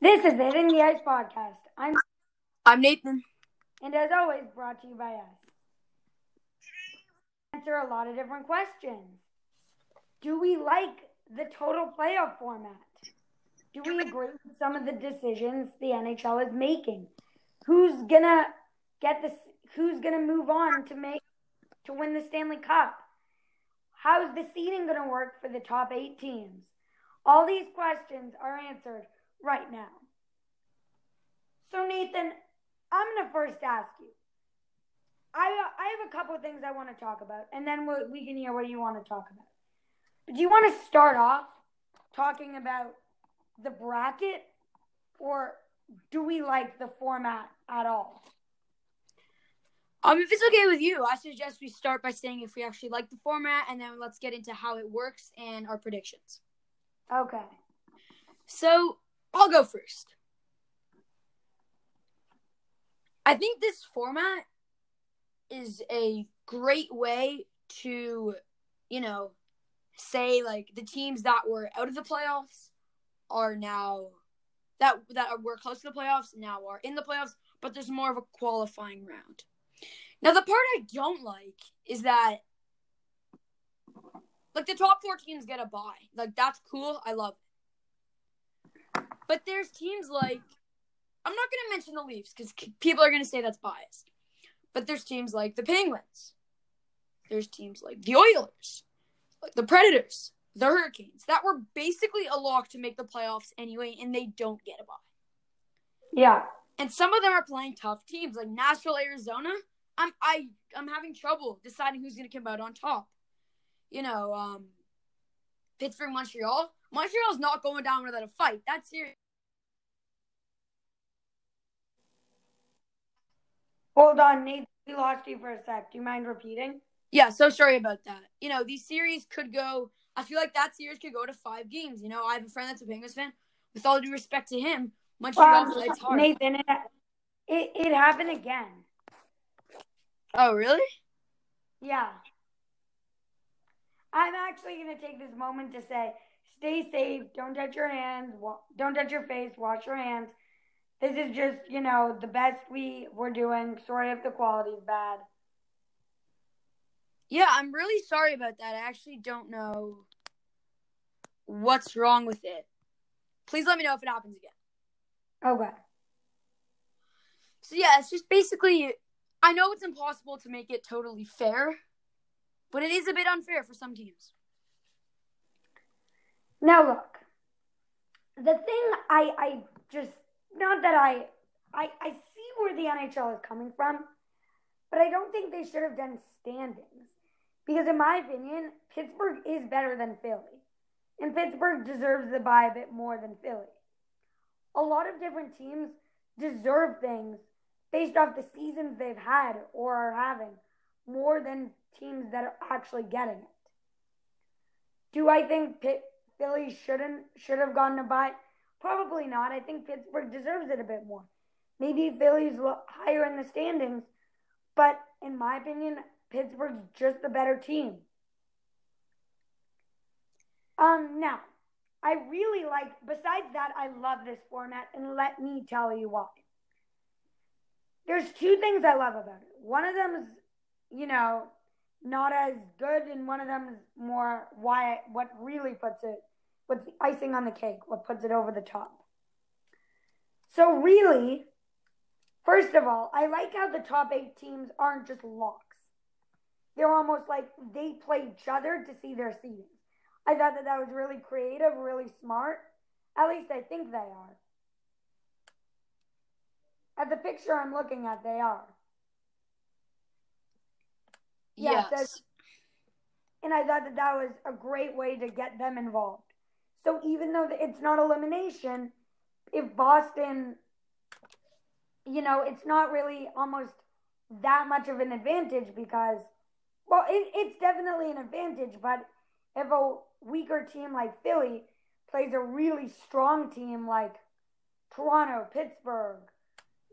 This is the In the Ice podcast. I'm I'm Nathan. and as always brought to you by us. Answer a lot of different questions. Do we like the total playoff format? Do we agree with some of the decisions the NHL is making? Who's gonna get this? Who's gonna move on to make to win the Stanley Cup? How's the seeding gonna work for the top eight teams? All these questions are answered right now. So Nathan, I'm gonna first ask you. I I have a couple of things I want to talk about, and then we we can hear what you want to talk about. But do you want to start off talking about the bracket, or do we like the format at all? Um, if it's okay with you, I suggest we start by saying if we actually like the format, and then let's get into how it works and our predictions. Okay. So I'll go first. I think this format is a great way to, you know, say like the teams that were out of the playoffs are now that that were close to the playoffs now are in the playoffs, but there's more of a qualifying round. Now the part I don't like is that like the top four teams get a bye. Like that's cool. I love it. But there's teams like I'm not going to mention the Leafs because people are going to say that's biased. But there's teams like the Penguins. There's teams like the Oilers, like the Predators, the Hurricanes that were basically a lock to make the playoffs anyway, and they don't get a bye. Yeah. And some of them are playing tough teams like Nashville, Arizona. I'm I I'm having trouble deciding who's going to come out on top. You know, um, Pittsburgh, Montreal. Montreal's not going down without a fight. That's serious. Hold on, Nate. We lost you for a sec. Do you mind repeating? Yeah, so sorry about that. You know, these series could go. I feel like that series could go to five games. You know, I have a friend that's a Penguins fan. With all due respect to him, Montreal plays hard. Nathan, it, it it happened again. Oh, really? Yeah. I'm actually going to take this moment to say stay safe. Don't touch your hands. Wa- don't touch your face. Wash your hands. This is just, you know, the best we were doing. Sorry if the quality's bad. Yeah, I'm really sorry about that. I actually don't know what's wrong with it. Please let me know if it happens again. Okay. So yeah, it's just basically I know it's impossible to make it totally fair, but it is a bit unfair for some teams. Now look, the thing I I just not that I I I see where the NHL is coming from, but I don't think they should have done standings because in my opinion, Pittsburgh is better than Philly, and Pittsburgh deserves the bye a bit more than Philly. A lot of different teams deserve things based off the seasons they've had or are having more than teams that are actually getting it. Do I think Pitt, Philly shouldn't should have gone to bye? Probably not. I think Pittsburgh deserves it a bit more. Maybe Philly's higher in the standings, but in my opinion, Pittsburgh's just the better team. Um, now, I really like. Besides that, I love this format, and let me tell you why. There's two things I love about it. One of them is, you know, not as good, and one of them is more why what really puts it, what's the icing on the cake, what puts it over the top. So really, first of all, I like how the top eight teams aren't just locks. They're almost like they play each other to see their seedings. I thought that that was really creative, really smart. At least I think they are. At the picture I'm looking at, they are. Yeah, yes. And I thought that that was a great way to get them involved. So even though it's not elimination, if Boston, you know, it's not really almost that much of an advantage because, well, it, it's definitely an advantage, but if a weaker team like Philly plays a really strong team like Toronto, Pittsburgh,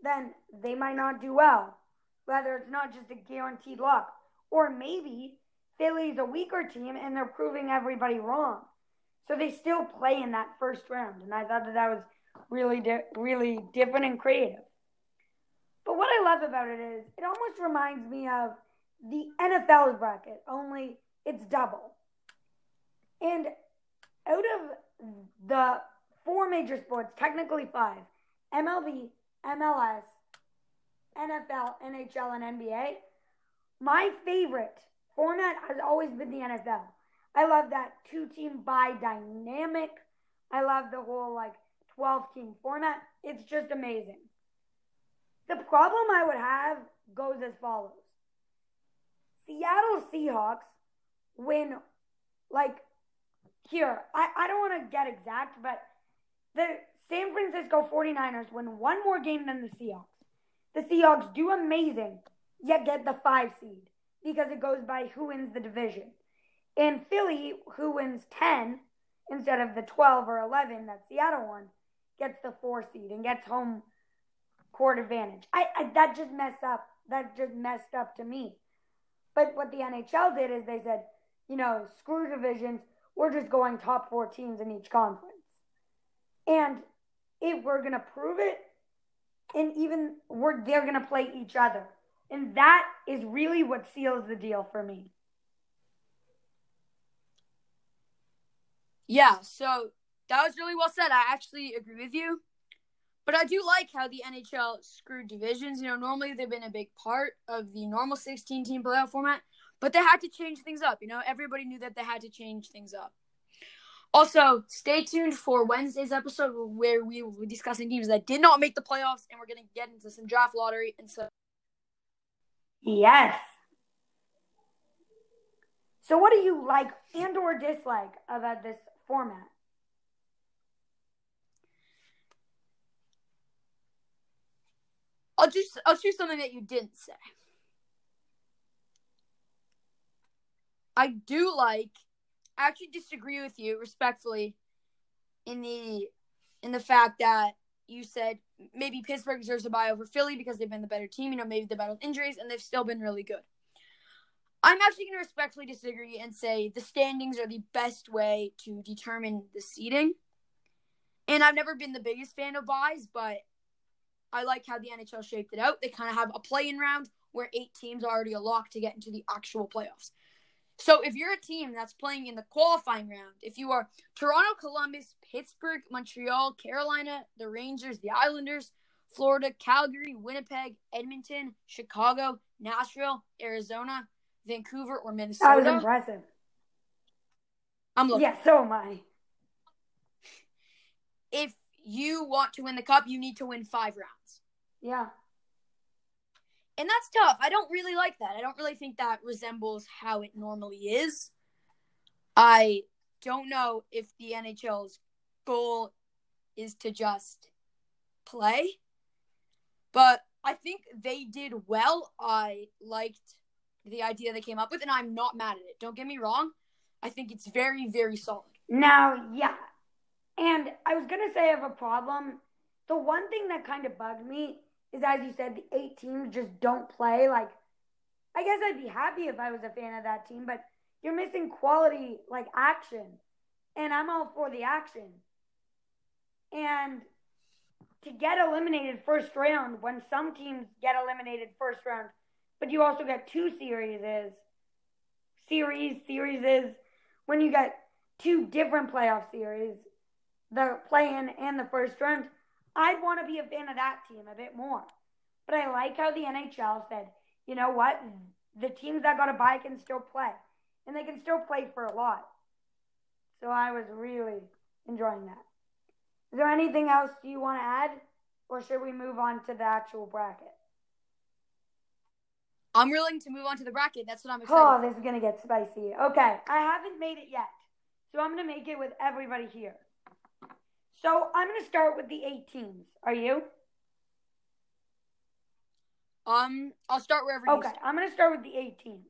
then they might not do well. Whether it's not just a guaranteed lock. Or maybe Philly's a weaker team and they're proving everybody wrong. So they still play in that first round. And I thought that that was really, di- really different and creative. But what I love about it is it almost reminds me of the NFL's bracket, only it's double. And out of the four major sports, technically five MLB, MLS, NFL, NHL, and NBA my favorite format has always been the NFL. I love that two team bye dynamic. I love the whole like 12 team format. It's just amazing. The problem I would have goes as follows Seattle Seahawks win, like, here, I, I don't want to get exact, but the San Francisco 49ers win one more game than the Seahawks. The Seahawks do amazing, yet get the five seed because it goes by who wins the division. And Philly, who wins 10 instead of the 12 or 11 that Seattle won, gets the four seed and gets home court advantage. I, I that just messed up. That just messed up to me. But what the NHL did is they said, you know, screw divisions. We're just going top four teams in each conference. And if we're gonna prove it, and even we're they're gonna play each other. And that is really what seals the deal for me. Yeah, so that was really well said. I actually agree with you. But I do like how the NHL screwed divisions. You know, normally they've been a big part of the normal 16 team playoff format, but they had to change things up. You know, everybody knew that they had to change things up. Also, stay tuned for Wednesday's episode where we will be discussing teams that did not make the playoffs, and we're going to get into some draft lottery and so. Yes. So, what do you like and or dislike about this format? I'll just I'll choose something that you didn't say. I do like I actually disagree with you respectfully in the in the fact that you said maybe Pittsburgh deserves a bye over Philly because they've been the better team. You know, maybe they battled injuries and they've still been really good. I'm actually going to respectfully disagree and say the standings are the best way to determine the seeding. And I've never been the biggest fan of byes, but I like how the NHL shaped it out. They kind of have a play-in round where eight teams are already a lock to get into the actual playoffs. So if you're a team that's playing in the qualifying round, if you are Toronto, Columbus, Pittsburgh, Montreal, Carolina, the Rangers, the Islanders, Florida, Calgary, Winnipeg, Edmonton, Chicago, Nashville, Arizona, Vancouver, or Minnesota. That was impressive. I'm looking. Yeah, so am I. If you want to win the cup, you need to win five rounds. Yeah. And that's tough. I don't really like that. I don't really think that resembles how it normally is. I don't know if the NHL's goal is to just play, but I think they did well. I liked the idea they came up with, and I'm not mad at it. Don't get me wrong. I think it's very, very solid. Now, yeah. And I was going to say I have a problem. The one thing that kind of bugged me is, as you said, the eight teams just don't play. Like, I guess I'd be happy if I was a fan of that team, but you're missing quality, like action. And I'm all for the action. And to get eliminated first round, when some teams get eliminated first round, but you also get two series series series is when you get two different playoff series, the play-in and the first round. I'd want to be a fan of that team a bit more. But I like how the NHL said, you know what? The teams that got a bye can still play. And they can still play for a lot. So I was really enjoying that. Is there anything else you want to add? Or should we move on to the actual bracket? I'm willing to move on to the bracket. That's what I'm excited. Oh, this is going to get spicy. Okay, I haven't made it yet. So I'm going to make it with everybody here. So I'm going to start with the eight teams. Are you? Um, I'll start wherever you Okay. I'm going to start with the eight teams.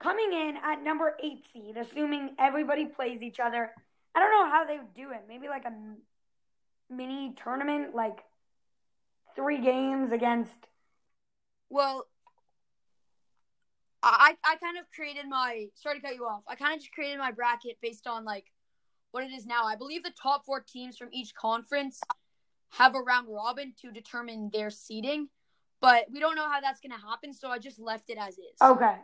Coming in at number eight seed, assuming everybody plays each other. I don't know how they would do it. Maybe like a mini tournament, like three games against. Well, I I kind of created my sorry to cut you off. I kind of just created my bracket based on like what it is now. I believe the top four teams from each conference have a round robin to determine their seeding, but we don't know how that's to happen, so I just left it as is. Okay.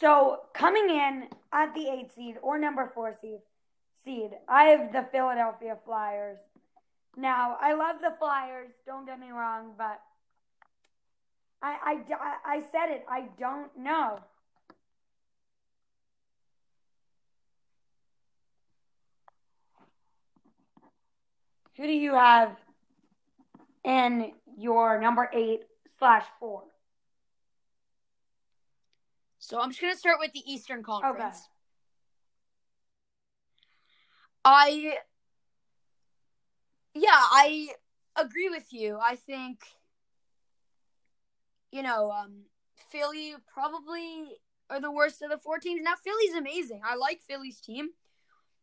So coming in at the eight seed or number four seed, seed, I have the Philadelphia Flyers. Now I love the Flyers. Don't get me wrong, but I I, I said it. I don't know. Who do you have in your number eight slash four? So I'm just gonna start with the Eastern Conference. Okay. I yeah, I agree with you. I think you know, um, Philly probably are the worst of the four teams. Now Philly's amazing. I like Philly's team.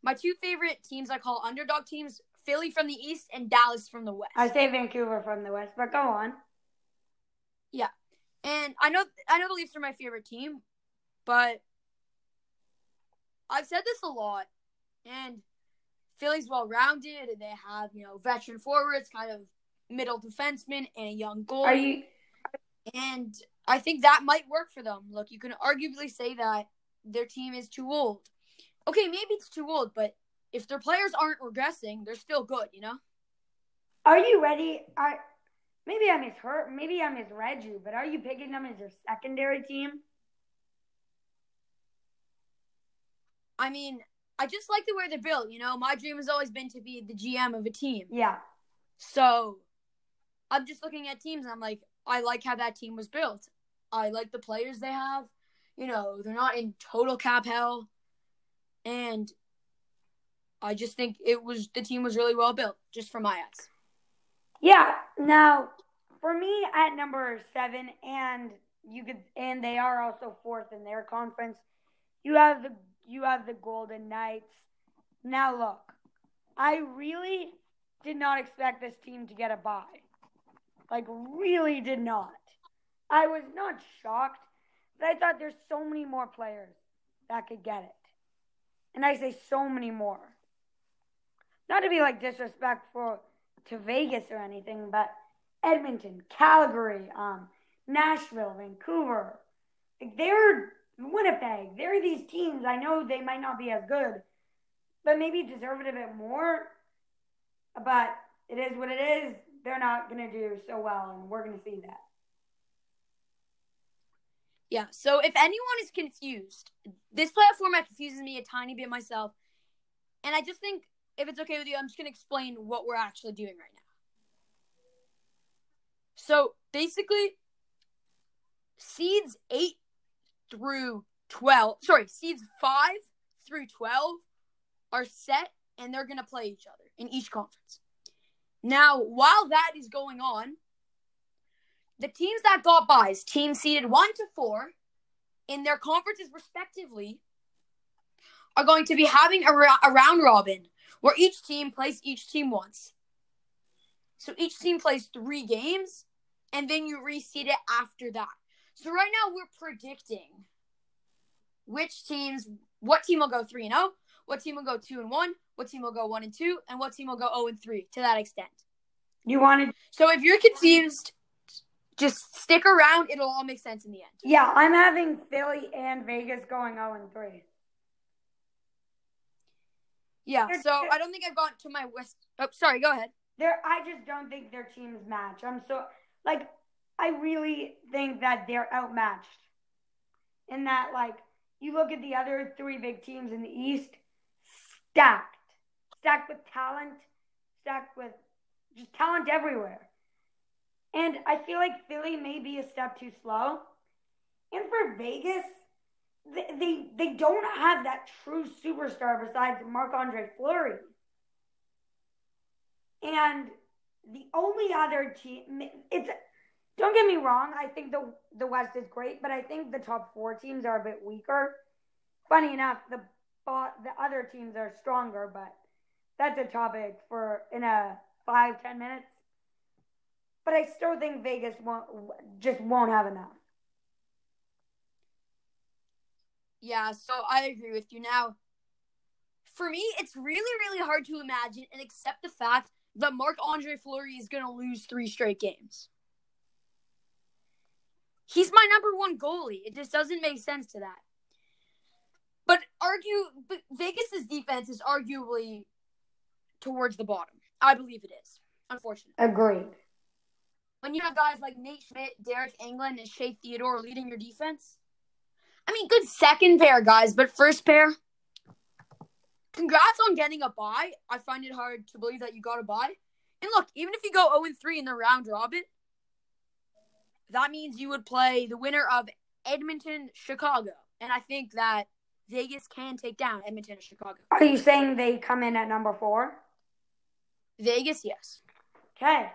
My two favorite teams I call underdog teams, Philly from the East and Dallas from the West. I say Vancouver from the West, but go on. Yeah. And I know I know the Leafs are my favorite team, but I've said this a lot, and Philly's well rounded, and they have you know veteran forwards, kind of middle defensemen, and a young goalie. Are you? And I think that might work for them. Look, you can arguably say that their team is too old. Okay, maybe it's too old, but if their players aren't regressing, they're still good. You know. Are you ready? I maybe I misheard. Maybe I misread you, but are you picking them as your secondary team? I mean, I just like the way they're built. You know, my dream has always been to be the GM of a team. Yeah. So I'm just looking at teams and I'm like, I like how that team was built. I like the players they have. You know, they're not in total cap hell. And I just think it was the team was really well built, just from my eyes. Yeah. Now, for me at number seven, and you could, and they are also fourth in their conference. You have the you have the Golden Knights. Now look, I really did not expect this team to get a bye. Like really did not. I was not shocked, but I thought there's so many more players that could get it. And I say so many more. Not to be like disrespectful to Vegas or anything, but Edmonton, Calgary, um, Nashville, Vancouver, like they're Winnipeg. There are these teams. I know they might not be as good, but maybe deserve it a bit more. But it is what it is. They're not going to do so well, and we're going to see that. Yeah. So if anyone is confused, this playoff format confuses me a tiny bit myself, and I just think if it's okay with you, I'm just going to explain what we're actually doing right now. So basically, seeds eight through 12, sorry, seeds 5 through 12 are set and they're going to play each other in each conference. Now, while that is going on, the teams that got byes, teams seeded 1 to 4 in their conferences respectively, are going to be having a, ra- a round robin where each team plays each team once. So each team plays three games, and then you reseed it after that. So right now we're predicting which teams, what team will go three and zero, what team will go two and one, what team will go one and two, and what team will go zero and three. To that extent. You wanted? So if you're confused, just stick around. It'll all make sense in the end. Yeah, I'm having Philly and Vegas going zero and three. Yeah. So I don't think I've gone to my west. Oh, sorry. Go ahead. There, I just don't think their teams match. I'm so like, I really think that they're outmatched. In that, like, you look at the other three big teams in the East, stacked, stacked with talent, stacked with just talent everywhere. And I feel like Philly may be a step too slow. And for Vegas, they they, they don't have that true superstar besides Marc Andre Fleury. And the only other team, it's don't get me wrong. I think the the West is great, but I think the top four teams are a bit weaker. Funny enough, the the other teams are stronger, but that's a topic for in a five ten minutes. But I still think Vegas won't just won't have enough. Yeah, so I agree with you. Now, for me, it's really, really hard to imagine and accept the fact that Marc Andre Fleury is going to lose three straight games. He's my number one goalie. It just doesn't make sense to that. But argue, but Vegas's defense is arguably towards the bottom. I believe it is. Unfortunately, Agreed. when you have guys like Nate Schmidt, Deryk Engelland, and Shea Theodore leading your defense, I mean, good second pair guys, but first pair. Congrats on getting a bye. I find it hard to believe that you got a bye. And look, even if you go 0 3 in the round robin, that means you would play the winner of Edmonton, Chicago. And I think that Vegas can take down Edmonton and Chicago. Are you saying they come in at number four? Vegas, yes. Okay.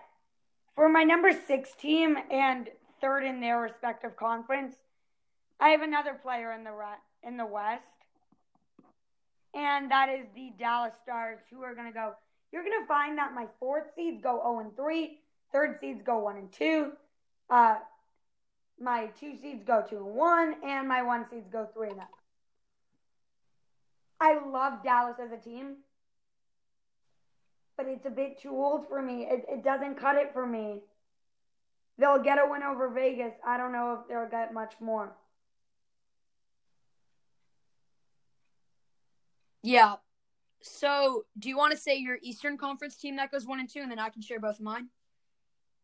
For my number six team and third in their respective conference, I have another player in the in the West, and that is the Dallas Stars, who are going to go. You're going to find that my fourth seeds go 0 and 3, third seeds go 1 and 2, uh, my two seeds go 2 and 1, and my one seeds go 3 and 0. I love Dallas as a team but it's a bit too old for me. It, it doesn't cut it for me. They'll get a win over Vegas. I don't know if they'll get much more. Yeah. So, do you want to say your Eastern Conference team that goes one and two, and then I can share both of mine?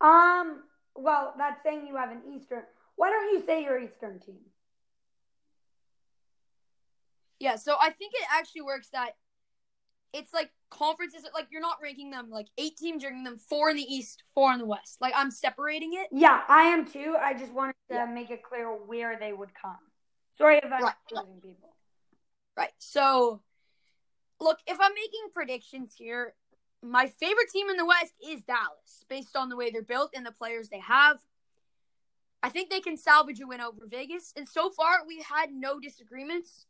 Um, well, that's saying you have an Eastern. Why don't you say your Eastern team? Yeah. So I think it actually works that it's like conferences. Like you're not ranking them like eight teams. Ranking them four in the East, four in the West. Like I'm separating it. Yeah, I am too. I just wanted to Yeah. make it clear where they would come. Sorry if I'm Right, confusing people. Right. So, look, if I'm making predictions here, my favorite team in the West is Dallas, based on the way they're built and the players they have. I think they can salvage a win over Vegas. And so far, we've had no disagreements,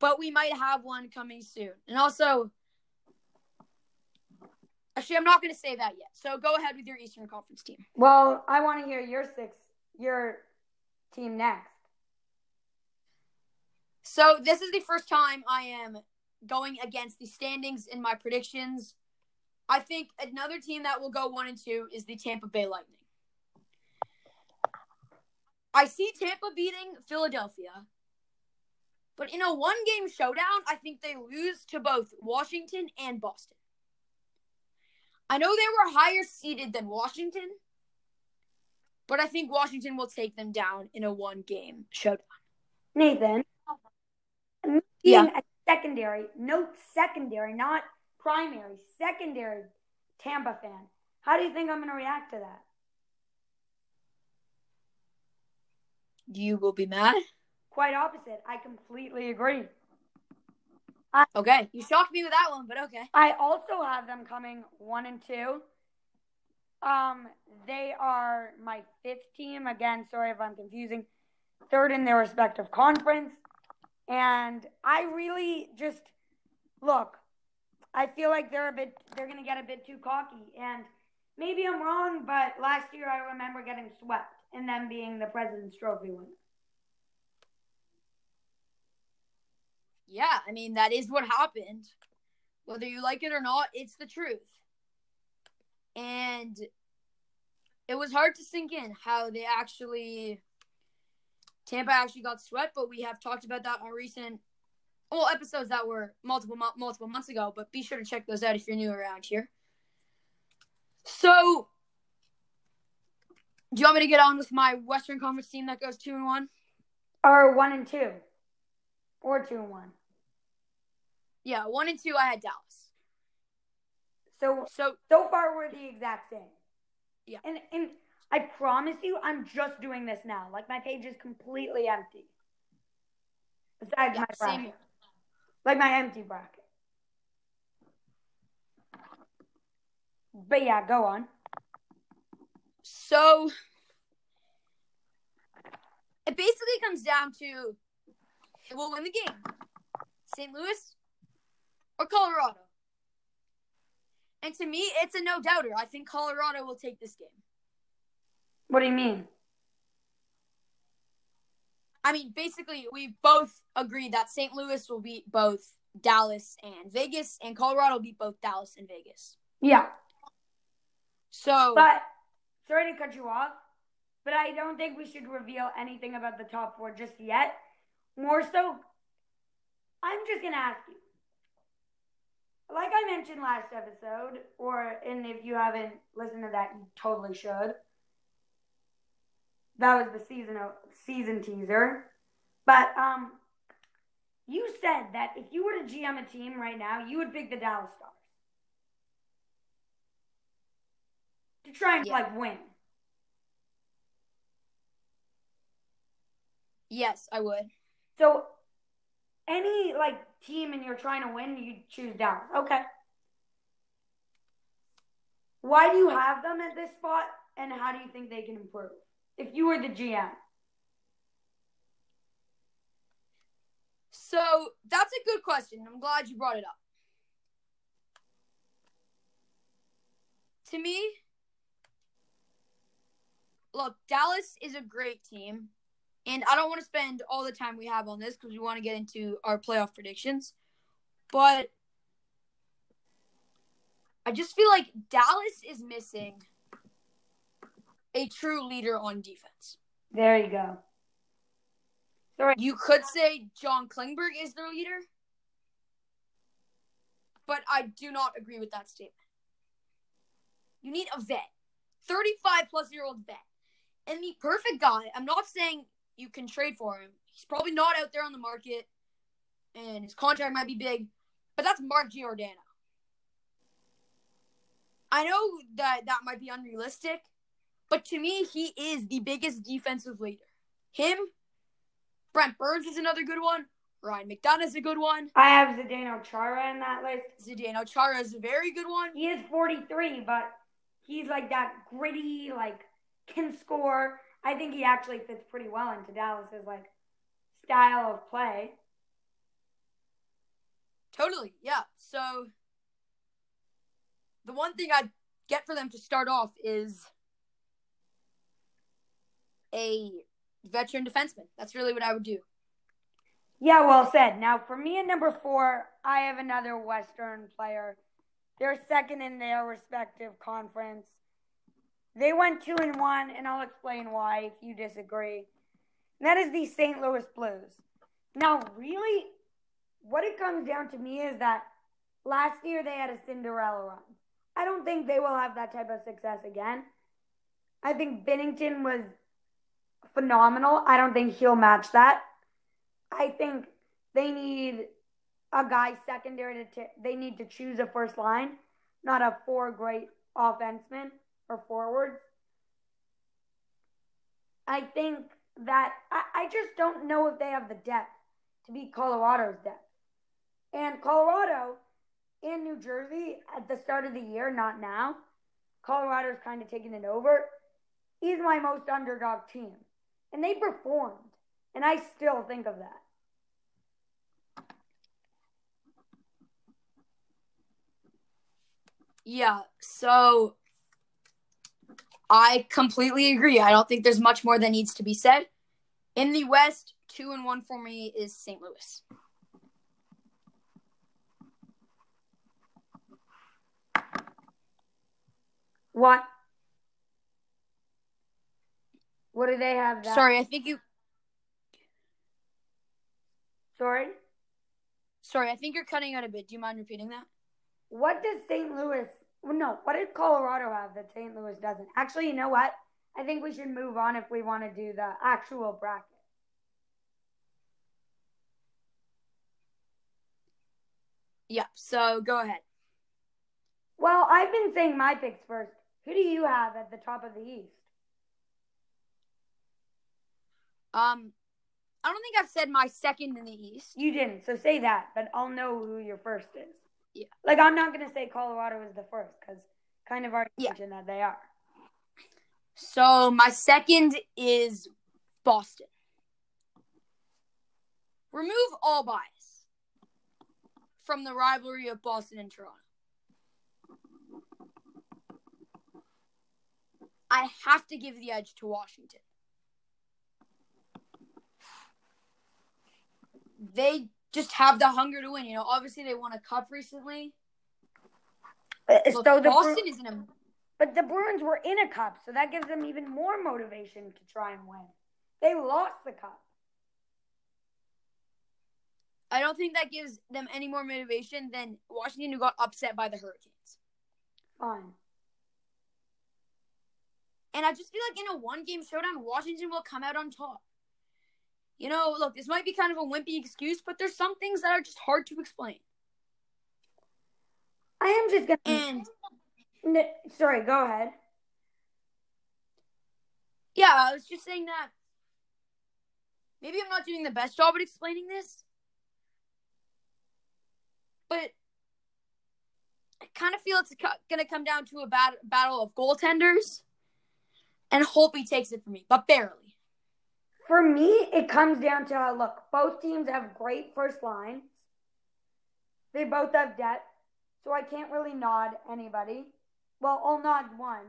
but we might have one coming soon. And also, actually, I'm not going to say that yet. So go ahead with your Eastern Conference team. Well, I want to hear your six, your team next. So this is the first time I am going against the standings in my predictions. I think another team that will go one and two is the Tampa Bay Lightning. I see Tampa beating Philadelphia, but in a one game showdown, I think they lose to both Washington and Boston. I know they were higher seeded than Washington, but I think Washington will take them down in a one game showdown. Nathan, Yeah. a secondary, note secondary, not primary, secondary Tampa fan. How do you think I'm going to react to that? You will be mad. Quite opposite. I completely agree. Okay, you shocked me with that one, but okay. I also have them coming one and two. Um, they are my fifth team. Again, sorry if I'm confusing. Third in their respective conference. And I really just look, I feel like they're a bit they're gonna get a bit too cocky. And maybe I'm wrong, but last year I remember getting swept and them being the President's Trophy winner. Yeah, I mean that is what happened. Whether you like it or not, it's the truth. And it was hard to sink in how they actually Tampa actually got swept, but we have talked about that on recent well episodes that were multiple multiple months ago. But be sure to check those out if you're new around here. So, do you want me to get on with my Western Conference team that goes two and one? Or one and two. Or two and one. Yeah, one and two. I had Dallas. So So So far, we're the exact same. Yeah. And and I promise you, I'm just doing this now. Like my page is completely empty. Besides Yeah, my bracket, here. like my empty bracket. But yeah, go on. So it basically comes down to who will win the game. St. Louis or Colorado. And to me, it's a no doubter. I think Colorado will take this game. What do you mean? I mean, basically, we both agreed that St. Louis will beat both Dallas and Vegas, and Colorado will beat both Dallas and Vegas. Yeah. So, But sorry to cut you off, but I don't think we should reveal anything about the top four just yet. More so, I'm just gonna ask you. Like I mentioned last episode, or and if you haven't listened to that, you totally should. That was the season of, season teaser. But um, you said that if you were to GM a team right now, you would pick the Dallas Stars to try and Yeah. like win. yes, I would. So any like team and you're trying to win, you choose Dallas. Okay. Why do you have them at this spot and how do you think they can improve? If you were the GM. So, that's a good question. I'm glad you brought it up. To me, look, Dallas is a great team. And I don't want to spend all the time we have on this because we want to get into our playoff predictions. But I just feel like Dallas is missing a true leader on defense. There you go. You could say John Klingberg is their leader, but I do not agree with that statement. You need a vet, 35 plus year old vet. And the perfect guy, I'm not saying you can trade for him. He's probably not out there on the market, and his contract might be big, but that's Mark Giordano. I know that that might be unrealistic, but to me, he is the biggest defensive leader. Him, Brent Burns is another good one. Ryan McDonagh is a good one. I have Zdeno Chara in that list. Zdeno Chara is a very good one. He is 43, but he's like that gritty, like can score. I think he actually fits pretty well into Dallas's like style of play. Totally, yeah. So the one thing I'd get for them to start off is a veteran defenseman. That's really what I would do. Yeah, well said. Now, for me at number four, I have another Western player. They're second in their respective conference. They went two and one, and I'll explain why if you disagree. And that is the St. Louis Blues. Now, really, what it comes down to me is that last year they had a Cinderella run. I don't think they will have that type of success again. I think Binnington was phenomenal. I don't think he'll match that. I think they need a guy secondary to t- they need to choose a first line, not a four great offensemen or forwards. I think that I, I just don't know if they have the depth to beat Colorado's depth. And Colorado and New Jersey at the start of the year, not now. Colorado's kind of taking it over. Is my most underdog team. And they performed. And I still think of that. Yeah, so I completely agree. I don't think there's much more that needs to be said. In the West, two and one for me is St. Louis. What? What do they have? That? Sorry, I think you. Sorry. Sorry, I think you're cutting out a bit. Do you mind repeating that? What does St. Louis? No. What did Colorado have that St. Louis doesn't? Actually, you know what? I think we should move on if we want to do the actual bracket. Yeah. So go ahead. Well, I've been saying my picks first. Who do you have at the top of the East? Um, I don't think I've said my second in the East. You didn't, so say that, but I'll know who your first is. Yeah. Like I'm not gonna say Colorado is the first because kind of already Yeah. mentioned that they are. So my second is Boston. Remove all bias from the rivalry of Boston and Toronto. I have to give the edge to Washington. They just have the hunger to win. You know, obviously they won a cup recently. Uh, Look, so the Boston Bru- isn't a but the Bruins were in a cup, so that gives them even more motivation to try and win. They lost the cup. I don't think that gives them any more motivation than Washington who got upset by the Hurricanes. Fine. And I just feel like in a one game showdown, Washington will come out on top. You know, look, this might be kind of a wimpy excuse, but there's some things that are just hard to explain. I am just gonna. And N- sorry, go ahead. yeah, I was just saying that maybe I'm not doing the best job at explaining this, but I kind of feel it's going to come down to a bat- battle of goaltenders, and Holtby takes it from me, but barely. For me, it comes down to look, both teams have great first lines. They both have depth, so I can't really nod anybody. Well, I'll nod one,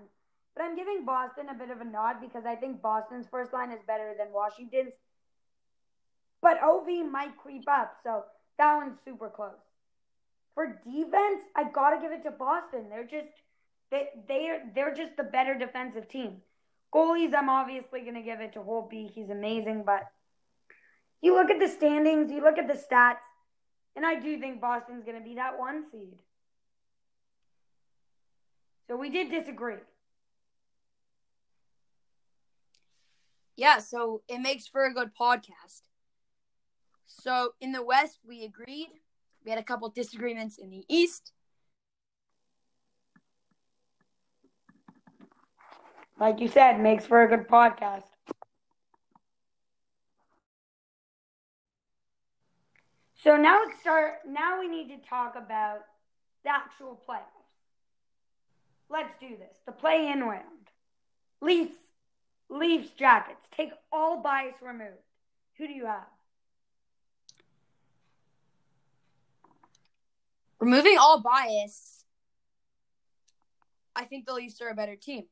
but I'm giving Boston a bit of a nod because I think Boston's first line is better than Washington's. But OV might creep up, so that one's super close. For defense, I gotta give it to Boston. They're just they they're they're just the better defensive team. Goalies, I'm obviously gonna give it to Holtby. He's amazing, but you look at the standings, you look at the stats, and I do think Boston's gonna be that one seed. So we did disagree. Yeah, so it makes for a good podcast. So in the West, we agreed. We had a couple disagreements in the East. Like you said, makes for a good podcast. So now let's start. Now we need to talk about the actual playoffs. Let's do this. The play-in round. Leafs, Leafs jackets. Take all bias removed. Who do you have? Removing all bias, I think the Leafs are a better team.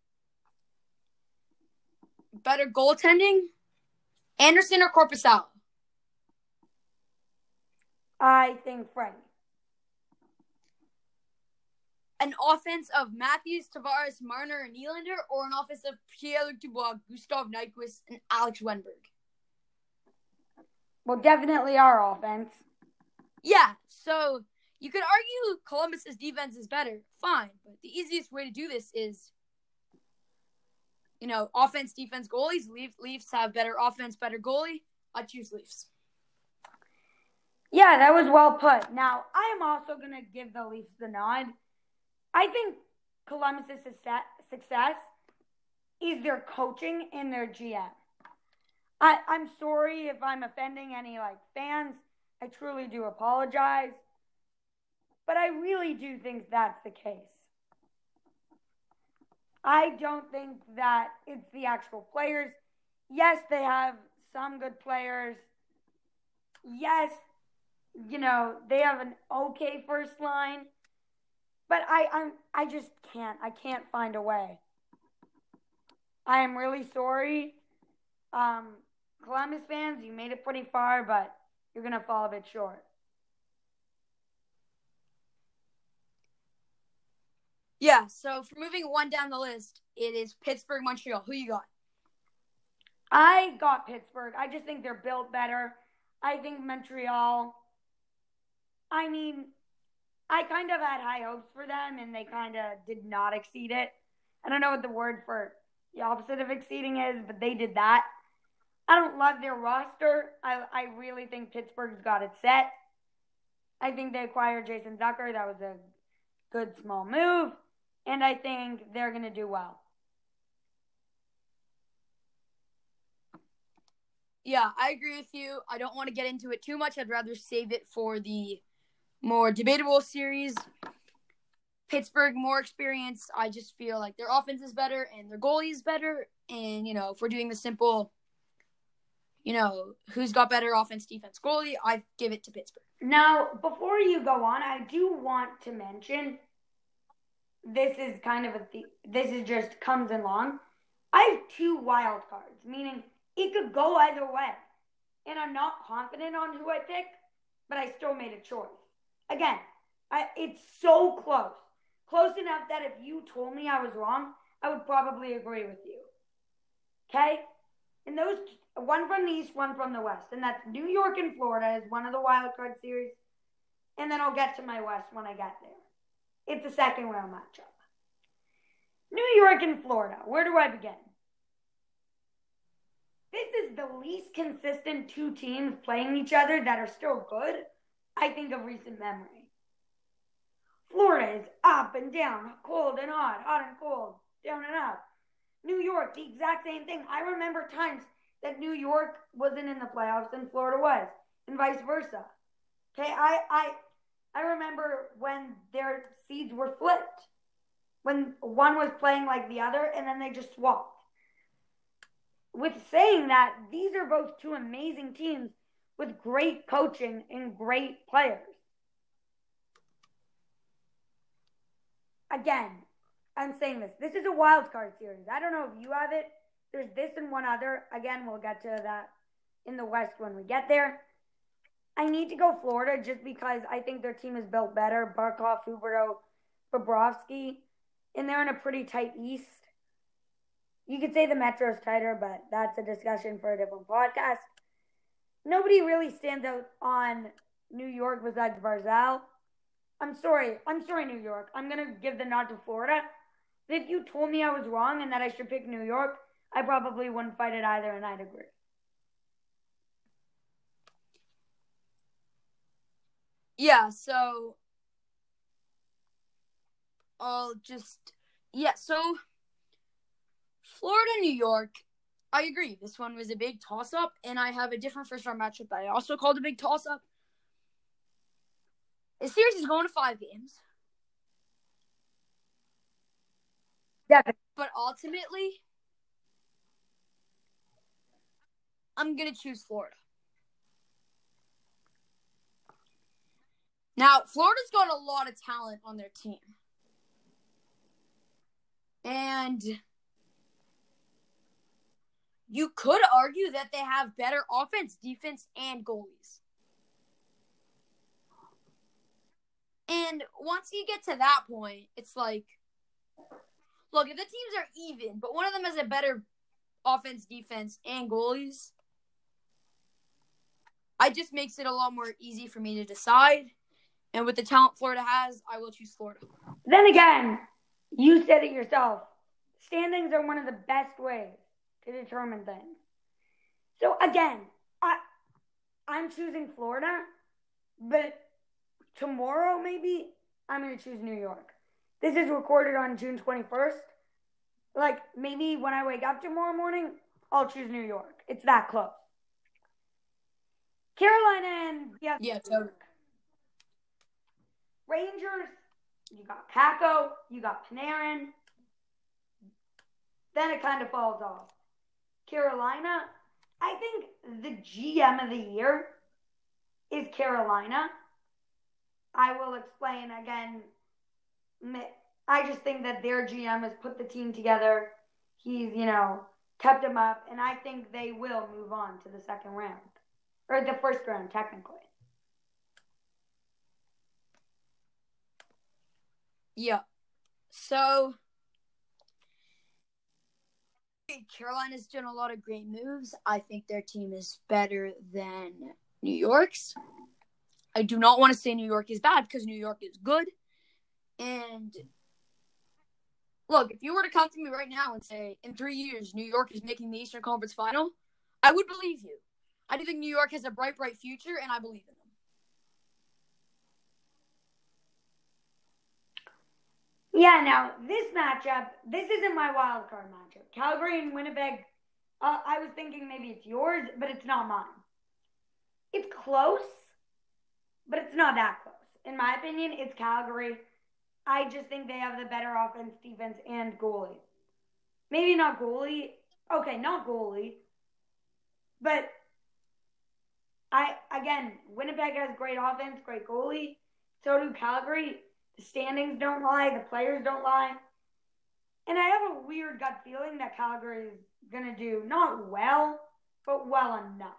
Better goaltending, Andersen or Korpisalo? I think Freddie. An offense of Matthews, Tavares, Marner, and Nylander, or an offense of Pierre-Luc Dubois, Gustav Nyquist, and Alex Wennberg? Well, definitely our offense. Yeah, so you could argue Columbus's defense is better. Fine, but the easiest way to do this is, you know, offense, defense, goalies. Leaf, Leafs have better offense, better goalie. I choose Leafs. Yeah, that was well put. Now, I am also going to give the Leafs the nod. I think Columbus's success, success is their coaching and their GM. I, I'm sorry if I'm offending any like fans. I truly do apologize. But I really do think that's the case. I don't think that it's the actual players. Yes, they have some good players. Yes, you know, they have an okay first line. But I I'm I just can't. I can't find a way. I am really sorry. Um Columbus fans, you made it pretty far, but you're gonna fall a bit short. Yeah, so for moving one down the list, it is Pittsburgh, Montreal. Who you got? I got Pittsburgh. I just think they're built better. I think Montreal. I mean, I kind of had high hopes for them, and they kind of did not exceed it. I don't know what the word for the opposite of exceeding is, but they did that. I don't love their roster. I, I really think Pittsburgh's got it set. I think they acquired Jason Zucker. That was a good small move. And I think they're going to do well. Yeah, I agree with you. I don't want to get into it too much. I'd rather save it for the more debatable series. Pittsburgh, more experience. I just feel like their offense is better and their goalie is better. And, you know, if we're doing the simple, you know, who's got better offense, defense, goalie, I give it to Pittsburgh. Now, before you go on, I do want to mention this is kind of a th- this is just comes along. I have two wild cards, meaning it could go either way, and I'm not confident on who I pick. but I still made a choice. Again, I, it's so close. Close enough that if you told me I was wrong, I would probably agree with you. Okay? And those, one from the East, one from the West. And that's New York and Florida is one of the wild card series. And then I'll get to my West when I get there. It's a second round matchup. New York and Florida. Where do I begin? This is the least consistent two teams playing each other that are still good, I think, of recent memory. Florida is up and down, cold and hot, hot and cold, down and up. New York, the exact same thing. I remember times that New York wasn't in the playoffs and Florida was, and vice versa. Okay, I I I remember when their seeds were flipped. When one was playing like the other and then they just swapped. With saying that, these are both two amazing teams with great coaching and great players. Again, I'm saying this. This is a wild card series. I don't know if you have it. There's this and one other. Again, we'll get to that in the West when we get there. I need to go Florida just because I think their team is built better. Barkov, Huberdeau, Bobrovsky, and they're in a pretty tight East. You could say the Metro's tighter, but that's a discussion for a different podcast. Nobody really stands out on New York besides Barzal. I'm sorry. I'm sorry, New York. I'm going to give the nod to Florida. If you told me I was wrong and that I should pick New York, I probably wouldn't fight it either, and I'd agree. Yeah, so I'll just yeah, so Florida, New York. I agree. This one was a big toss up, and I have a different first round matchup that I also called a big toss up. The series is going to five games. Yeah. But ultimately, I'm going to choose Florida. Now, Florida's got a lot of talent on their team. And you could argue that they have better offense, defense, and goalies. And once you get to that point, it's like, look, if the teams are even, but one of them has a better offense, defense, and goalies, it just makes it a lot more easy for me to decide. And with the talent Florida has, I will choose Florida. Then again, you said it yourself. Standings are one of the best ways to determine things. So again, I I'm choosing Florida, but tomorrow maybe I'm going to choose New York. This is recorded on June 21st. Like maybe when I wake up tomorrow morning, I'll choose New York. It's that close. Carolina and yeah, yeah, totally. Rangers, you got Kakko, you got Panarin. Then it kind of falls off. Carolina, I think the GM of the year is Carolina. I will explain again. I just think that their GM has put the team together. He's, you know, kept them up, and I think they will move on to the second round or the first round, technically. Yeah. So Carolina's done a lot of great moves. I think their team is better than New York's. I do not want to say New York is bad because New York is good. And look, if you were to come to me right now and say in three years New York is making the Eastern Conference Final, I would believe you. I do think New York has a bright, bright future, and I believe in them. Yeah, now this matchup, this isn't my wild card matchup. Calgary and Winnipeg, uh, I was thinking maybe it's yours, but it's not mine. It's close, but it's not that close. In my opinion, it's Calgary. I just think they have the better offense, defense, and goalie. Maybe not goalie. Okay, not goalie. But I again, Winnipeg has great offense, great goalie. So do Calgary. The standings don't lie. The players don't lie. And I have a weird gut feeling that Calgary is going to do not well, but well enough.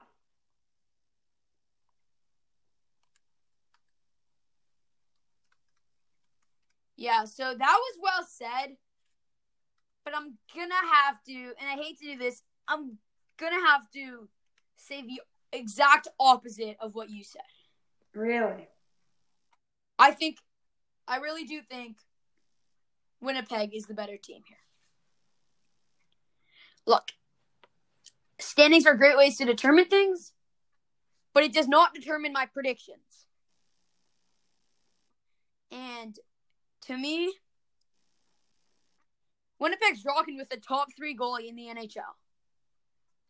Yeah, so that was well said. But I'm going to have to, and I hate to do this, I'm going to have to say the exact opposite of what you said. Really? I think I really do think Winnipeg is the better team here. Look, standings are great ways to determine things, but it does not determine my predictions. And to me, Winnipeg's rocking with the top three goalie in the NHL.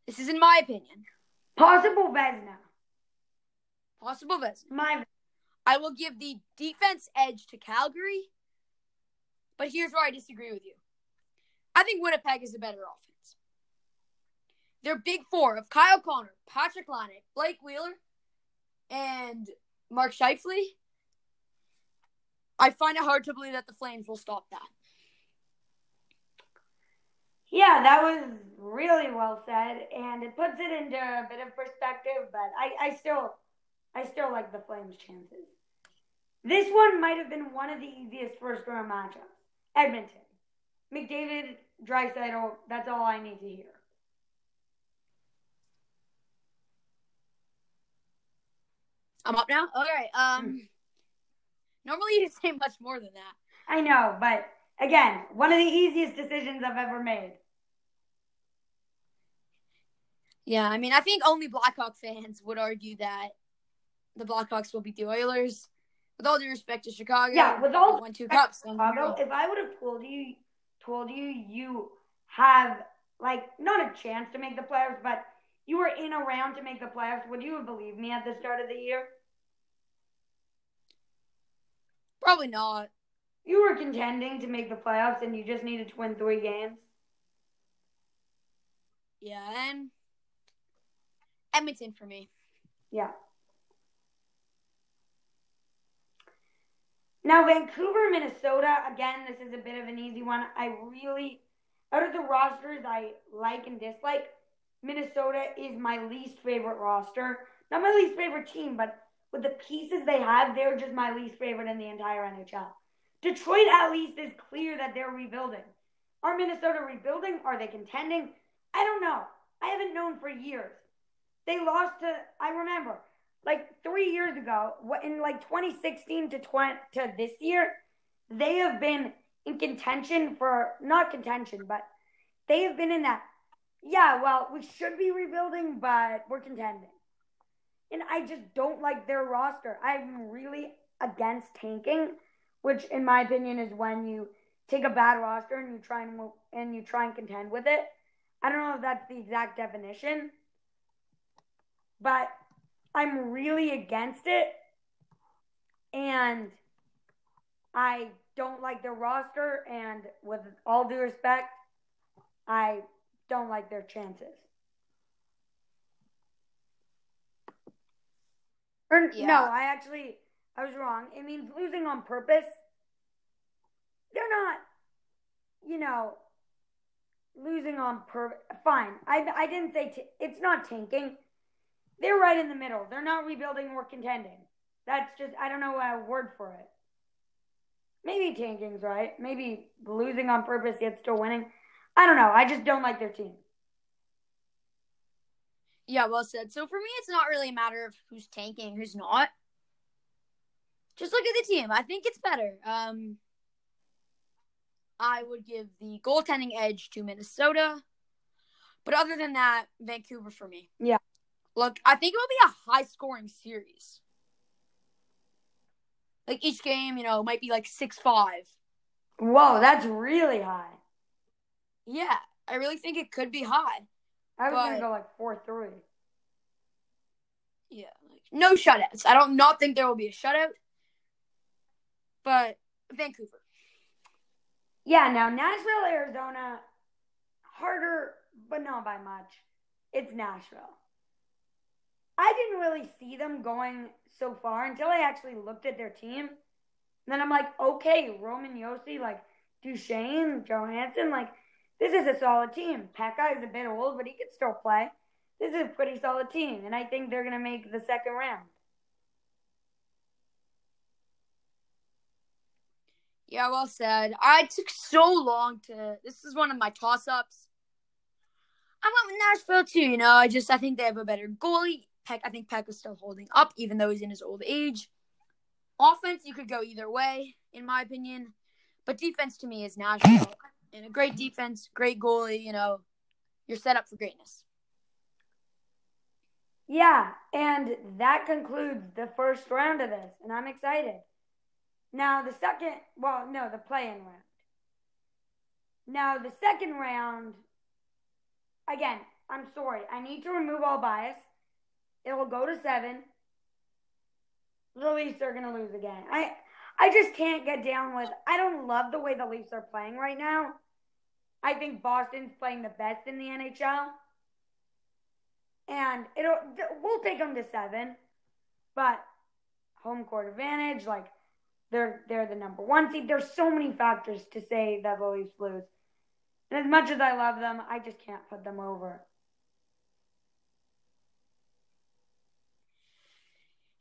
This is in my opinion. Possible Vezina. Possible Vezina. My I will give the defense edge to Calgary, but here's where I disagree with you. I think Winnipeg is a better offense. Their big four of Kyle Connor, Patrick Laine, Blake Wheeler, and Mark Scheifele. I find it hard to believe that the Flames will stop that. Yeah, that was really well said, and it puts it into a bit of perspective. But I, I still, I still like the Flames' chances. This one might have been one of the easiest first round matchups. Edmonton, McDavid, Draisaitl. That's all I need to hear. I'm up now. All right. Um, normally you say much more than that. I know, but again, one of the easiest decisions I've ever made. Yeah, I mean, I think only Blackhawk fans would argue that the Blackhawks will beat the Oilers. With all due respect to Chicago, Yeah, with all won two cups. don't get me Chicago, if I would have told you, told you you have like not a chance to make the playoffs, but you were in a round to make the playoffs, would you have believed me at the start of the year? Probably not. You were contending to make the playoffs, and you just needed to win three games. Yeah, and Edmonton for me. Yeah. Now, Vancouver, Minnesota, again, this is a bit of an easy one. I really, out of the rosters I like and dislike, Minnesota is my least favorite roster. Not my least favorite team, but with the pieces they have, they're just my least favorite in the entire NHL. Detroit, at least, is clear that they're rebuilding. Are Minnesota rebuilding? Are they contending? I don't know. I haven't known for years. They lost to, I remember, like three years ago, in like 2016 to 20 to this year, they have been in contention for not contention, but they have been in that. Yeah, well, we should be rebuilding, but we're contending, and I just don't like their roster. I'm really against tanking, which, in my opinion, is when you take a bad roster and you try and and you try and contend with it. I don't know if that's the exact definition, but I'm really against it. And I don't like their roster. And with all due respect, I don't like their chances. Or, Yeah. No, I actually, I was wrong. It means losing on purpose. They're not, you know, losing on purpose. Fine. I, I didn't say t- it's not tanking. They're right in the middle. They're not rebuilding or contending. That's just I don't know a word for it. Maybe tanking's right. Maybe losing on purpose yet still winning. I don't know. I just don't like their team. Yeah, well said. So for me, it's not really a matter of who's tanking, who's not. Just look at the team. I think it's better. Um, I would give the goaltending edge to Minnesota, but other than that, Vancouver for me. Yeah. Look, I think it will be a high-scoring series. Like each game, you know, might be like six-five. Whoa, that's really high. Yeah, I really think it could be high. I was But- gonna go like four three. Yeah, like no shutouts. I don't not think there will be a shutout. But Vancouver. Yeah, now Nashville, Arizona, harder, but not by much. It's Nashville. I didn't really see them going so far until I actually looked at their team. And then I'm like, okay, Roman Josi, like Duchene, Johansen, like this is a solid team. Pekka is a bit old, but he could still play. This is a pretty solid team, and I think they're gonna make the second round. Yeah, well said. I took so long to. This is one of my toss ups. I went with Nashville too. You know, I just I think they have a better goalie. Peck, I think Peck is still holding up, even though he's in his old age. Offense, you could go either way, in my opinion. But defense to me is Nashville. And a great defense, great goalie, you know, you're set up for greatness. Yeah, and that concludes the first round of this, and I'm excited. Now, the second, well, no, the play in round. Now, the second round, again, I'm sorry, I need to remove all bias. It will go to seven. The Leafs are to lose again. I, I just can't get down with. I don't love the way the Leafs are playing right now. I think Boston's playing the best in the NHL and it'll we'll take them to seven, but home court advantage, like they're they're the number one seed. There's so many factors to say that the Leafs lose, and as much as I love them, I just can't put them over.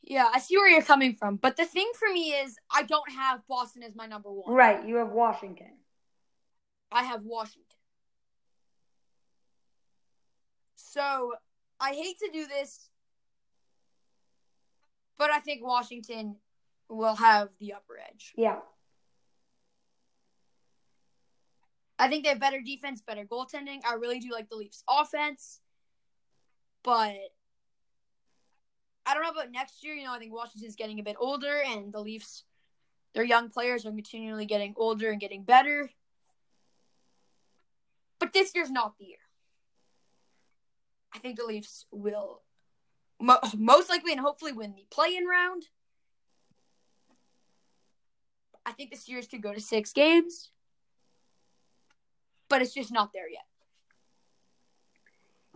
Yeah, I see where you're coming from, but the thing for me is I don't have Boston as my number one. Right, you have Washington. I have Washington. So I hate to do this, but I think Washington will have the upper edge. Yeah. I think they have better defense, better goaltending. I really do like the Leafs offense. But I don't know about next year. You know, I think Washington's getting a bit older and the Leafs, their young players are continually getting older and getting better. But this year's not the year. I think the Leafs will mo- most likely and hopefully win the play-in round. I think the series could go to six games, but it's just not there yet.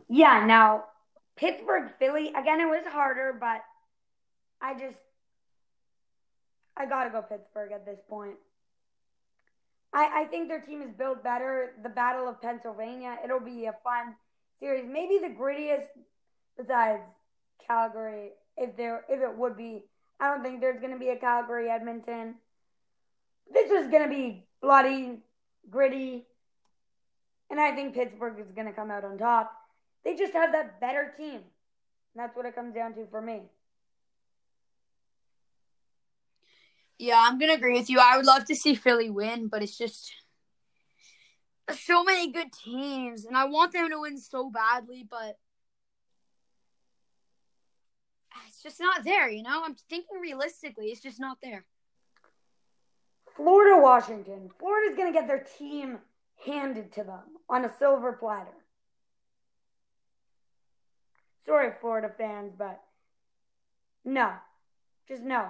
Yeah. Now Pittsburgh, Philly again. It was harder, but I just I gotta go Pittsburgh at this point. I, I think their team is built better. The Battle of Pennsylvania, it'll be a fun series, maybe the grittiest besides Calgary, if there if it would be. I don't think there's to be a Calgary Edmonton. This is to be bloody, gritty, and I think Pittsburgh is to come out on top. They just have that better team. And That's what it comes down to for me. Yeah, I'm gonna agree with you. I would love to see Philly win, but it's just so many good teams, and I want them to win so badly, but it's just not there, you know? I'm thinking realistically, it's just not there. Florida, Washington. Florida's going to get their team handed to them on a silver platter. Sorry, Florida fans, but no. Just no.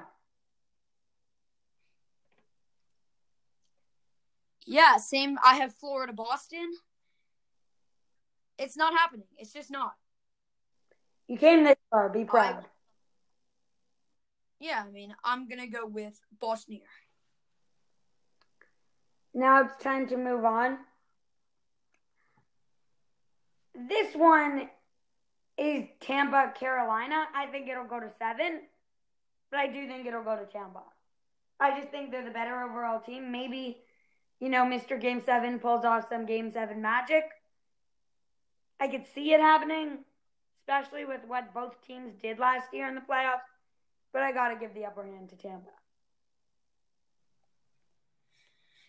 Yeah, same. I have Florida, Boston. It's not happening. It's just not. You came this far. Be proud. I, yeah, I mean, I'm gonna go with Boston here. Now it's time to move on. This one is Tampa, Carolina. I think it'll go to seven, but I do think it'll go to Tampa. I just think they're the better overall team. Maybe you know, Mr. Game 7 pulls off some Game 7 magic. I could see it happening, especially with what both teams did last year in the playoffs. But I got to give the upper hand to Tampa.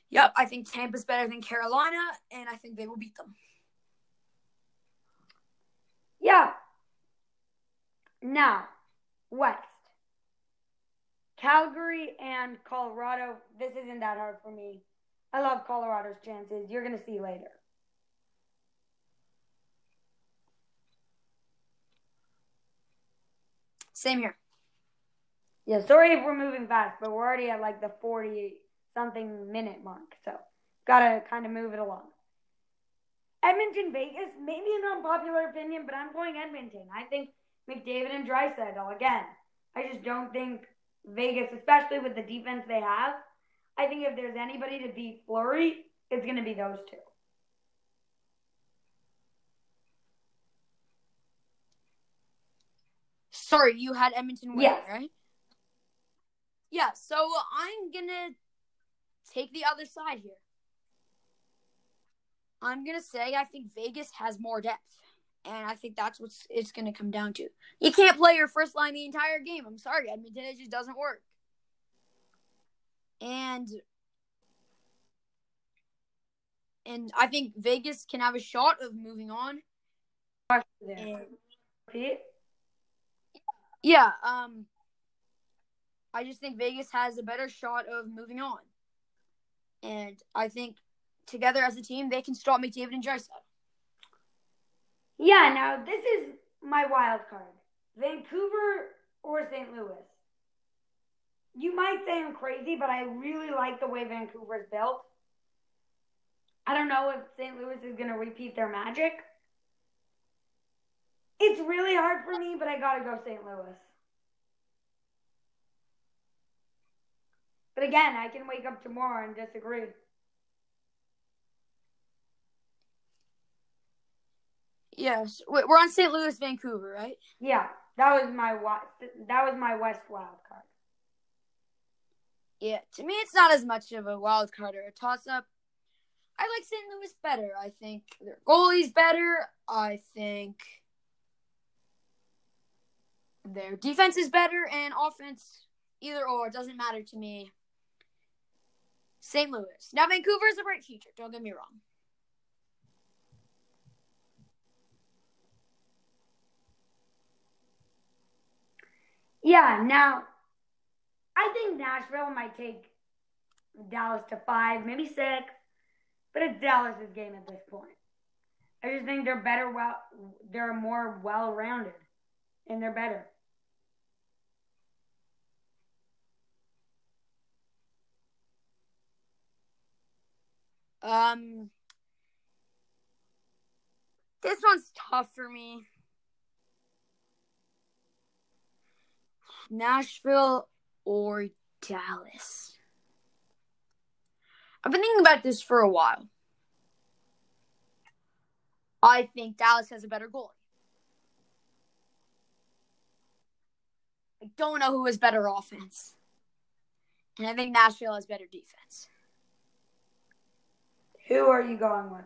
Yep, I think Tampa's better than Carolina, and I think they will beat them. Yeah. Now, West. Calgary and Colorado. This isn't that hard for me. I love Colorado's chances. You're going to see later. Same here. Yeah, sorry if we're moving fast, but we're already at like the 40 something minute mark. So, gotta kind of move it along. Edmonton, Vegas, maybe an unpopular opinion, but I'm going Edmonton. I think McDavid and Draisaitl again. I just don't think Vegas, especially with the defense they have, I think if there's anybody to beat Fleury, it's going to be those two. Sorry, you had Edmonton win, yes. right? Yeah, so I'm going to take the other side here. I'm gonna say I think Vegas has more depth, and I think that's what it's gonna come down to. You can't play your first line the entire game. I'm sorry, Edmonton. It just doesn't work. And and I think Vegas can have a shot of moving on. And, yeah, um, I just think Vegas has a better shot of moving on, and I think together as a team they can stop McDavid and Draisaitl. Yeah, now this is my wild card. Vancouver or St. Louis. You might say I'm crazy, but I really like the way Vancouver's built. I don't know if St. Louis is going to repeat their magic. It's really hard for me, but I got to go St. Louis. But again, I can wake up tomorrow and disagree. Yes, Wait, we're on St. Louis, Vancouver, right? Yeah, that was my that was my West wild card. Yeah, to me, it's not as much of a wild card or a toss up. I like St. Louis better. I think their goalie's better. I think their defense is better, and offense, either or, it doesn't matter to me. St. Louis. Now, Vancouver is a bright future. Don't get me wrong. Yeah, now I think Nashville might take Dallas to five, maybe six, but it's Dallas's game at this point. I just think they're better. Well, they're more well-rounded, and they're better. Um, this one's tough for me. Nashville or Dallas? I've been thinking about this for a while. I think Dallas has a better goalie. I don't know who has better offense. And I think Nashville has better defense. Who are you going with?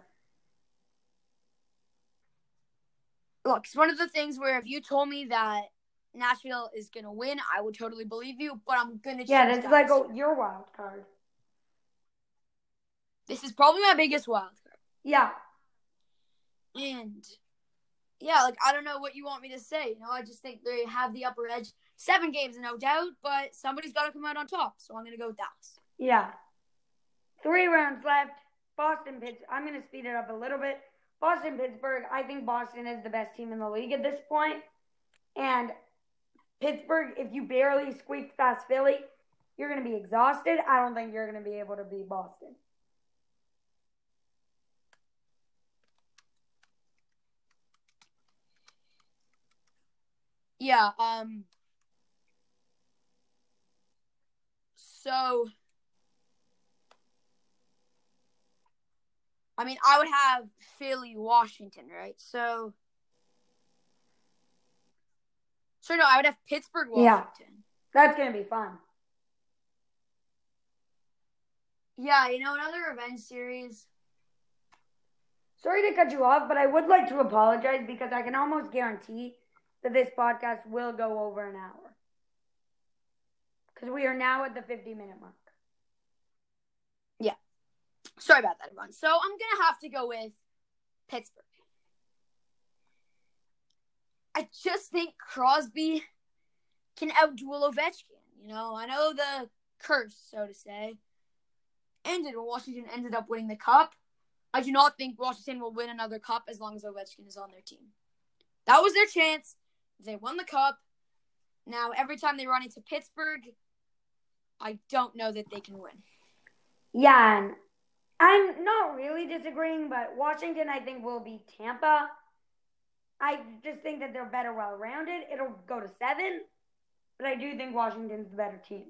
Look, it's one of the things where if you told me that Nashville is gonna win, I would totally believe you. But I'm gonna Yeah, this is like a, your wild card. This is probably my biggest wild card. Yeah, And yeah, like I don't know what you want me to say. You know, I just think they have the upper edge. Seven games, no doubt, but somebody's got to come out on top. So I'm gonna go with Dallas. yeah. Three rounds left. Boston, Pittsburgh. I'm going to speed it up a little bit. Boston, Pittsburgh. I think Boston is the best team in the league at this point. And Pittsburgh, if you barely squeak past Philly, you're going to be exhausted. I don't think you're going to be able to beat Boston. Yeah. Um. So. I mean, I would have Philly, Washington, right? So. So no, I would have Pittsburgh, Washington. Yeah. That's going to be fun. Yeah, you know, another revenge series. Sorry to cut you off, but I would like to apologize because I can almost guarantee that this podcast will go over an hour. Because we are now at the 50 minute mark. Yeah. Sorry about that, everyone. So I'm gonna have to go with Pittsburgh. I just think Crosby can outduel Ovechkin. You know, I know the curse, so to say, ended when Washington ended up winning the cup. I do not think Washington will win another cup as long as Ovechkin is on their team. That was their chance. They won the cup. Now, every time they run into Pittsburgh, I don't know that they can win. Yeah, I'm not really disagreeing, but Washington, I think, will beat Tampa. I just think that they're better well rounded. It'll go to seven, but I do think Washington's the better team.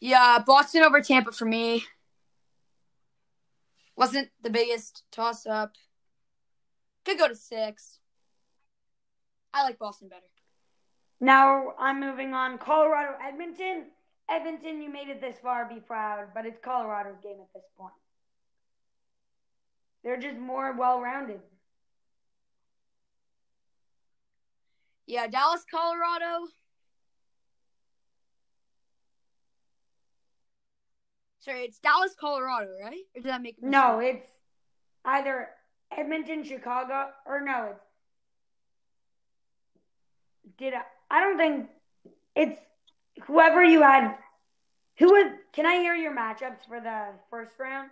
Yeah, Boston over Tampa for me. Wasn't the biggest toss up. Could go to six. I like Boston better. Now I'm moving on. Colorado, Edmonton. Edmonton, you made it this far. Be proud, but it's Colorado's game at this point. They're just more well-rounded. Yeah, Dallas, Colorado. Sorry, it's Dallas, Colorado, right? Or did that make No, mistake? it's either Edmonton, Chicago, or no, it's did I? I don't think it's whoever you had. Who was? Can I hear your matchups for the first round?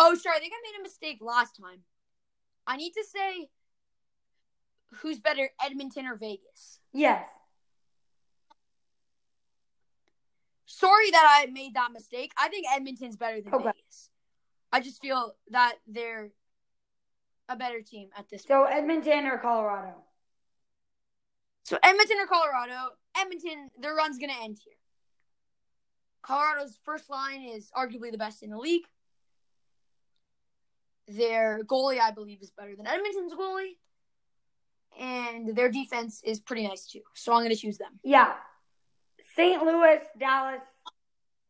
Oh, sorry, I think I made a mistake last time. I need to say who's better, Edmonton or Vegas. Yes. Sorry that I made that mistake. I think Edmonton's better than Okay. Vegas. I just feel that they're a better team at this point. So Edmonton or Colorado? So Edmonton or Colorado, Edmonton, their run's gonna end here. Colorado's first line is arguably the best in the league. Their goalie, I believe, is better than Edmonton's goalie. And their defense is pretty nice too. So I'm gonna choose them. Yeah. St. Louis, Dallas.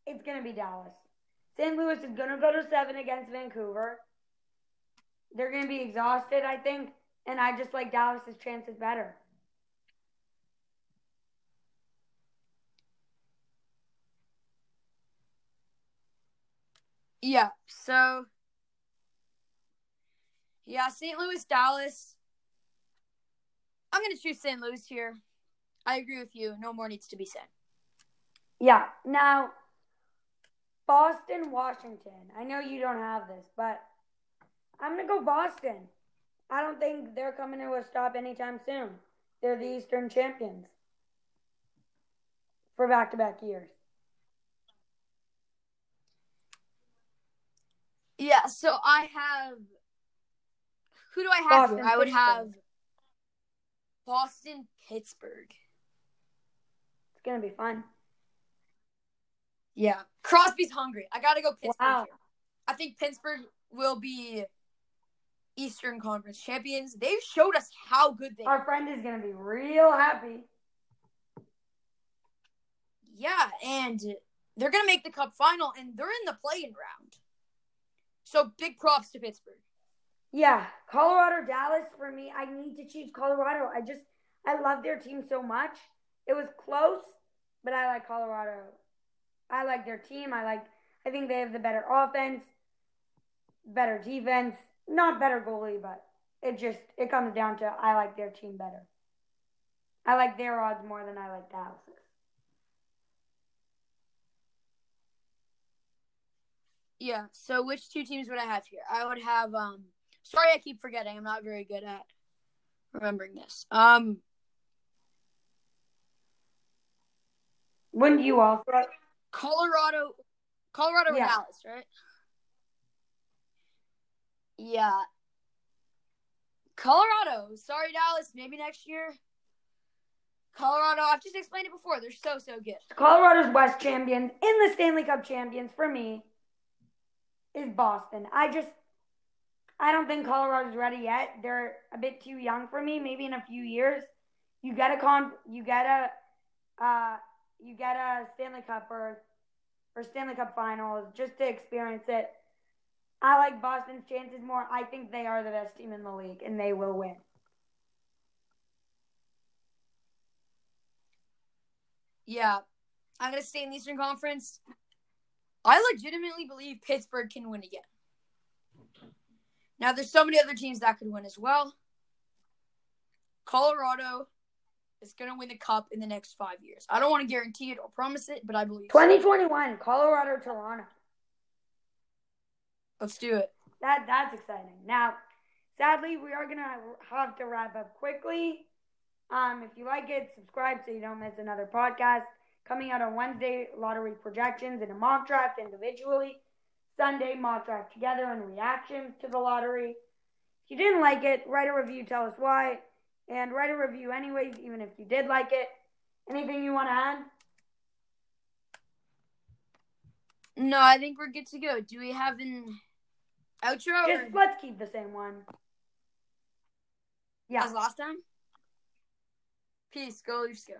It's gonna be Dallas. St. Louis is gonna go to seven against Vancouver. They're gonna be exhausted, I think, and I just like Dallas's chances better. Yeah, so yeah, St. Louis, Dallas. I'm gonna choose St. Louis here. I agree with you. No more needs to be said. Yeah. Now, Boston, Washington. I know you don't have this, but I'm going to go Boston. I don't think they're coming to a stop anytime soon. They're the Eastern champions for back to back years. Yeah, so I have. Who do I have Boston. I would Pittsburgh. have Boston, Pittsburgh. It's going to be fun. Yeah, Crosby's hungry. I gotta go Pittsburgh Wow. I think Pittsburgh will be Eastern Conference champions. They've showed us how good they are. Our friend is going to be real happy. Yeah, and they're gonna make the Cup final, and they're in the play-in round. So big props to Pittsburgh. Yeah, Colorado, Dallas for me. I need to choose Colorado. I just I love their team so much. It was close, but I like Colorado. I like their team. I like I think they have the better offense, better defense, not better goalie, but it just it comes down to I like their team better. I like their odds more than I like Dallas's. Yeah. So which two teams would I have here? I would have um sorry I keep forgetting. I'm not very good at remembering this. Um Wouldn't you also? Colorado Colorado Yeah. or Dallas, right? Yeah. Colorado. Sorry, Dallas. Maybe next year. Colorado, I've just explained it before. They're so so good. Colorado's West champions in the Stanley Cup champions for me is Boston. I just I don't think Colorado's ready yet. They're a bit too young for me. Maybe in a few years, you get a con, you get a, uh, you get a Stanley Cup or or Stanley Cup Finals just to experience it. I like Boston's chances more. I think they are the best team in the league, and they will win. Yeah. I'm gonna stay in the Eastern Conference. I legitimately believe Pittsburgh can win again. Now there's so many other teams that could win as well. Colorado is gonna win the cup in the next five years. I don't want to guarantee it or promise it, but I believe so. 2021, Colorado, Toronto. Let's do it. That that's exciting. Now, sadly, we are gonna have to wrap up quickly. Um, if you like it, subscribe so you don't miss another podcast. Coming out on Wednesday, lottery projections and a mock draft individually. Sunday, mock draft together and reactions to the lottery. If you didn't like it, write a review, tell us why, and write a review anyways, even if you did like it. Anything you want to add? No, I think we're good to go. Do we have an outro? or- Just let's keep the same one. Yeah. as last time. Peace. Go Leafs go.